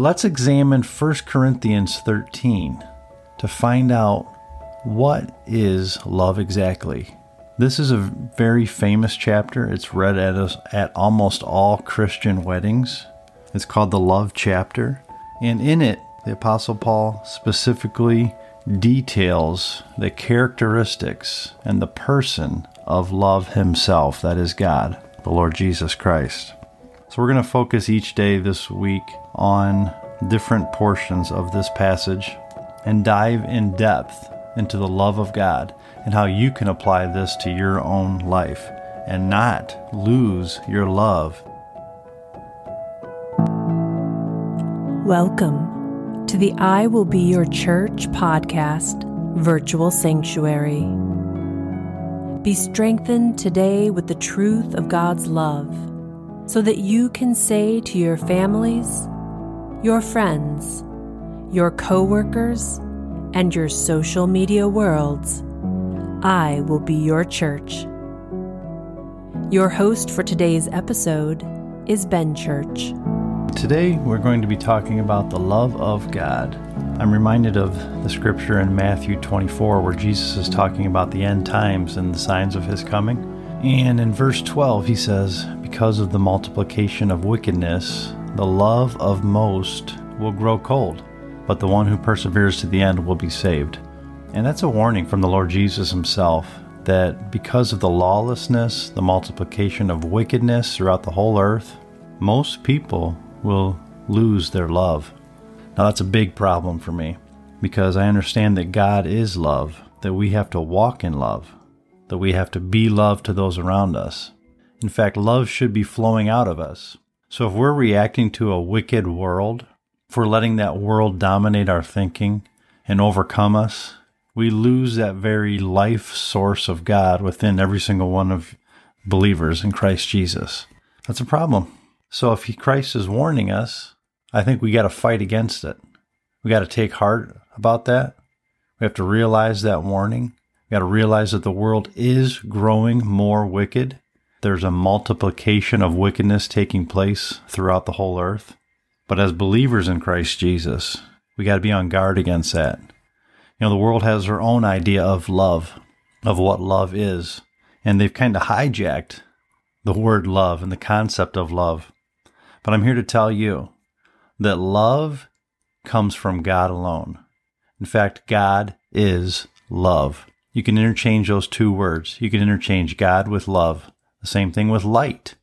Let's examine 1 Corinthians 13 to find out what is love exactly. This is a very famous chapter. It's read at, us, at almost all Christian weddings. It's called the Love Chapter. And in it, the Apostle Paul specifically details the characteristics and the person of love himself, that is God, the Lord Jesus Christ. So we're going to focus each day this week on different portions of this passage and dive in depth into the love of God and how you can apply this to your own life and not lose your love. Welcome to the I Will Be Your Church podcast, Virtual Sanctuary. Be strengthened today with the truth of God's love so that you can say to your families, your friends, your coworkers, and your social media worlds, I will be your church. Your host for today's episode is Ben Church. Today we're going to be talking about the love of God. I'm reminded of the scripture in Matthew 24 where Jesus is talking about the end times and the signs of his coming. And in verse 12, he says, Because of the multiplication of wickedness, the love of most will grow cold, but the one who perseveres to the end will be saved. And that's a warning from the Lord Jesus himself that because of the lawlessness, the multiplication of wickedness throughout the whole earth, most people will lose their love. Now, that's a big problem for me because I understand that God is love, that we have to walk in love that we have to be love to those around us. In fact, love should be flowing out of us. So if we're reacting to a wicked world, if we're letting that world dominate our thinking and overcome us, we lose that very life source of God within every single one of believers in Christ Jesus. That's a problem. So if Christ is warning us, I think we got to fight against it. We got to take heart about that. We have to realize that warning you got to realize that the world is growing more wicked. There's a multiplication of wickedness taking place throughout the whole earth. But as believers in Christ Jesus, we got to be on guard against that. You know, the world has their own idea of love, of what love is, and they've kind of hijacked the word love and the concept of love. But I'm here to tell you that love comes from God alone. In fact, God is love. You can interchange those two words. You can interchange God with love. The same thing with light.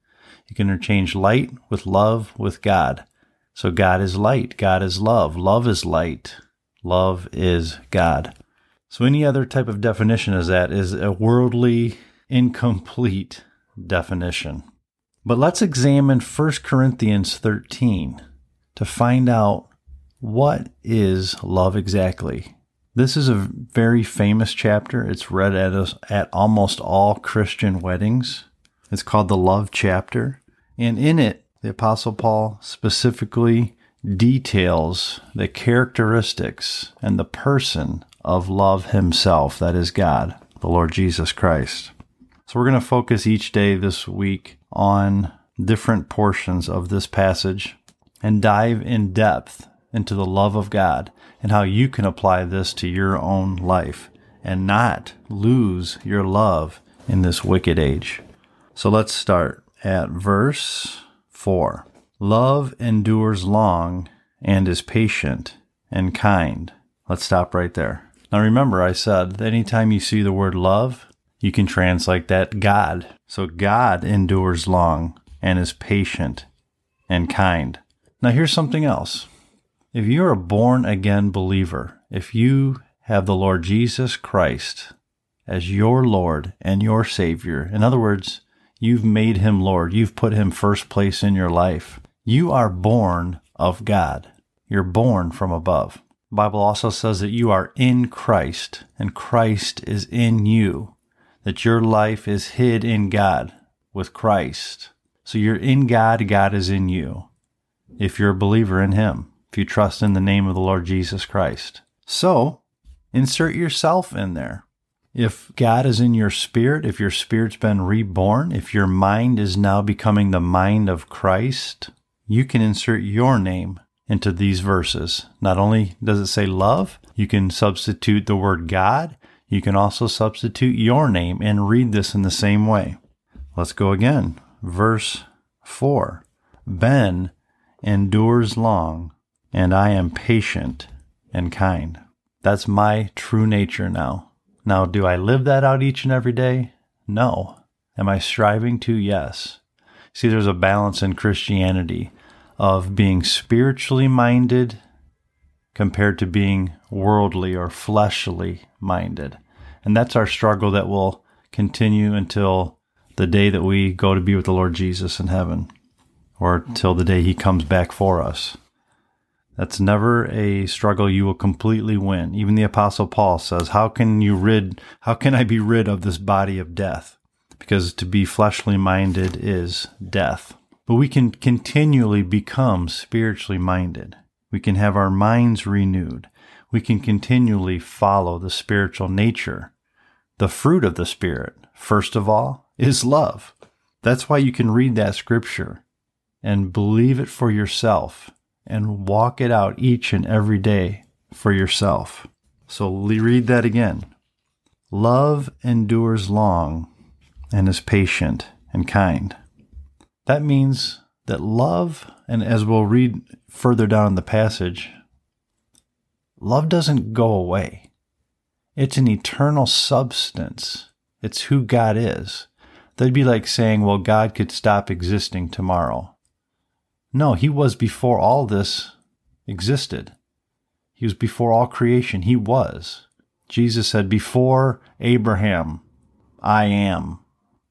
You can interchange light with love with God. So God is light. God is love. Love is light. Love is God. So any other type of definition as that is a worldly, incomplete definition. But let's examine 1 Corinthians 13 to find out what is love exactly. This is a very famous chapter. It's read at, a, at almost all Christian weddings. It's called the Love Chapter. And in it, the Apostle Paul specifically details the characteristics and the person of love himself, that is God, the Lord Jesus Christ. So we're going to focus each day this week on different portions of this passage and dive in depth into the love of God and how you can apply this to your own life and not lose your love in this wicked age. So let's start at verse 4. Love endures long and is patient and kind. Let's stop right there. Now remember, I said that anytime you see the word love, you can translate that God. So God endures long and is patient and kind. Now here's something else. If you're a born again believer, if you have the Lord Jesus Christ as your Lord and your Savior, in other words, you've made him Lord, you've put him first place in your life, you are born of God. You're born from above. The Bible also says that you are in Christ and Christ is in you, that your life is hid in God with Christ. So you're in God, God is in you, if you're a believer in Him if you trust in the name of the Lord Jesus Christ. So, insert yourself in there. If God is in your spirit, if your spirit's been reborn, if your mind is now becoming the mind of Christ, you can insert your name into these verses. Not only does it say love, you can substitute the word God, you can also substitute your name and read this in the same way. Let's go again. Verse 4 Ben endures long, and I am patient and kind. That's my true nature now. Now, do I live that out each and every day? No. Am I striving to? Yes. See, there's a balance in Christianity of being spiritually minded compared to being worldly or fleshly minded. And that's our struggle that will continue until the day that we go to be with the Lord Jesus in heaven or till the day he comes back for us. That's never a struggle you will completely win. Even the apostle Paul says, how can you rid, how can I be rid of this body of death? Because to be fleshly minded is death. But we can continually become spiritually minded. We can have our minds renewed. We can continually follow the spiritual nature. The fruit of the Spirit, first of all, is love. That's why you can read that scripture and believe it for yourself and walk it out each and every day for yourself. So read that again. Love endures long and is patient and kind. That means that love, and as we'll read further down in the passage, love doesn't go away. It's an eternal substance. It's who God is. That'd be like saying, well, God could stop existing tomorrow. No, he was before all this existed. He was before all creation. He was. Jesus said, Before Abraham, I am.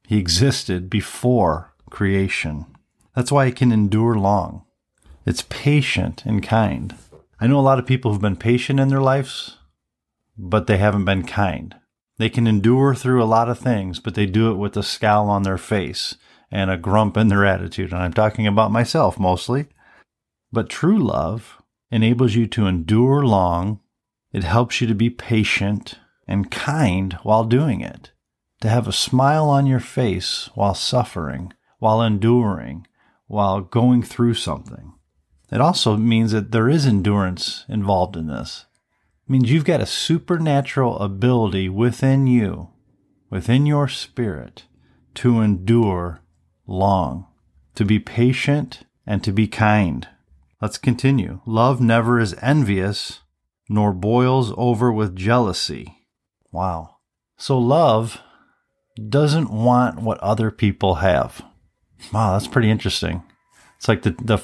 He existed before creation. That's why it can endure long. It's patient and kind. I know a lot of people who've been patient in their lives, but they haven't been kind. They can endure through a lot of things, but they do it with a scowl on their face and a grump in their attitude. And I'm talking about myself mostly. But true love enables you to endure long. It helps you to be patient and kind while doing it, to have a smile on your face while suffering, while enduring, while going through something. It also means that there is endurance involved in this. It means you've got a supernatural ability within you, within your spirit, to endure long, to be patient, and to be kind. Let's continue. Love never is envious, nor boils over with jealousy. Wow. So love doesn't want what other people have. Wow, that's pretty interesting. It's like the, the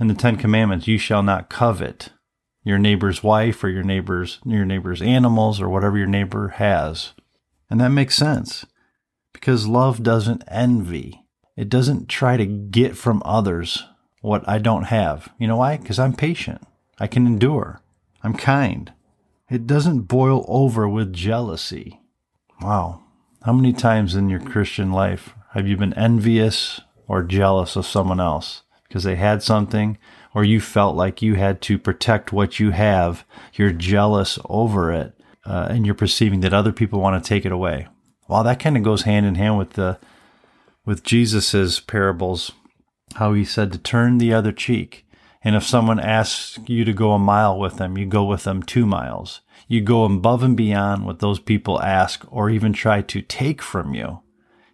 in the Ten Commandments, you shall not covet your neighbor's wife or your neighbor's your neighbor's animals or whatever your neighbor has. And that makes sense because love doesn't envy. It doesn't try to get from others what I don't have. You know why? Because I'm patient. I can endure. I'm kind. It doesn't boil over with jealousy. Wow. How many times in your Christian life have you been envious or jealous of someone else because they had something or you felt like you had to protect what you have? You're jealous over it uh, and you're perceiving that other people want to take it away. Well, that kind of goes hand in hand with the with Jesus's parables, how he said to turn the other cheek. And if someone asks you to go a mile with them, you go with them two miles. You go above and beyond what those people ask or even try to take from you.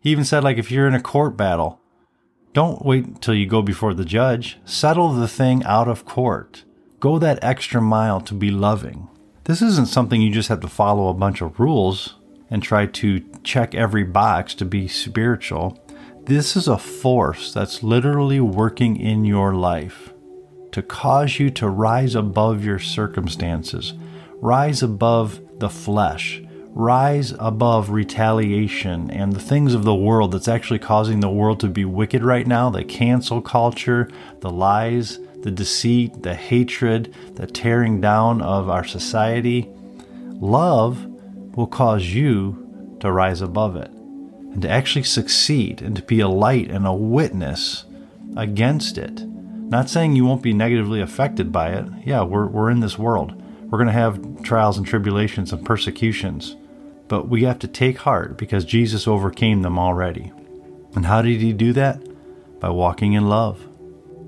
He even said, like, if you're in a court battle, don't wait until you go before the judge. Settle the thing out of court. Go that extra mile to be loving. This isn't something you just have to follow a bunch of rules and try to check every box to be spiritual. This is a force that's literally working in your life to cause you to rise above your circumstances, rise above the flesh, rise above retaliation and the things of the world that's actually causing the world to be wicked right now the cancel culture, the lies, the deceit, the hatred, the tearing down of our society. Love will cause you to rise above it and to actually succeed and to be a light and a witness against it. Not saying you won't be negatively affected by it. Yeah, we're, we're in this world. We're going to have trials and tribulations and persecutions. But we have to take heart because Jesus overcame them already. And how did he do that? By walking in love.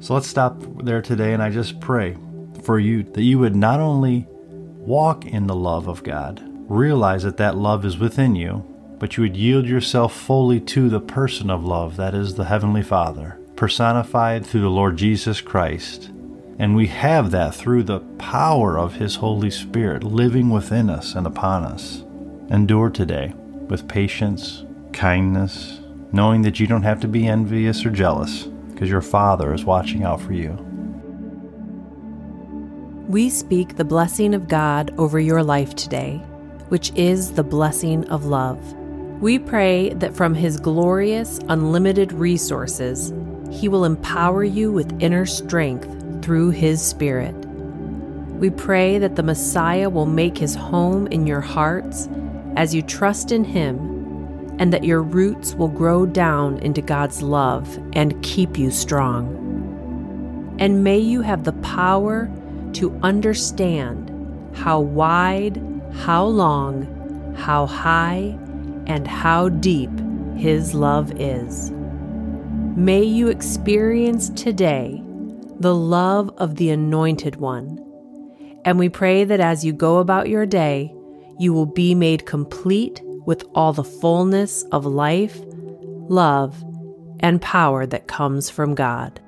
So let's stop there today, and I just pray for you that you would not only walk in the love of God, realize that that love is within you, but you would yield yourself fully to the person of love, that is the Heavenly Father, personified through the Lord Jesus Christ. And we have that through the power of His Holy Spirit living within us and upon us. Endure today with patience, kindness, knowing that you don't have to be envious or jealous because your Father is watching out for you. We speak the blessing of God over your life today, which is the blessing of love. We pray that from His glorious, unlimited resources, He will empower you with inner strength through His Spirit. We pray that the Messiah will make His home in your hearts as you trust in Him and that your roots will grow down into God's love and keep you strong. And may you have the power to understand how wide, how long, how high, and how deep His love is. May you experience today the love of the Anointed One. And we pray that as you go about your day, you will be made complete with all the fullness of life, love, and power that comes from God.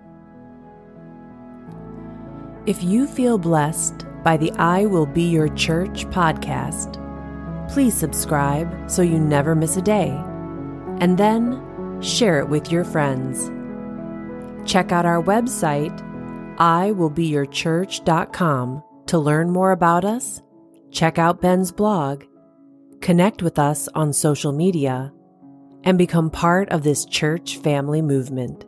If you feel blessed by the I Will Be Your Church podcast, please subscribe so you never miss a day, and then share it with your friends. Check out our website, iwillbeyourchurch.com, to learn more about us, check out Ben's blog, connect with us on social media, and become part of this church family movement.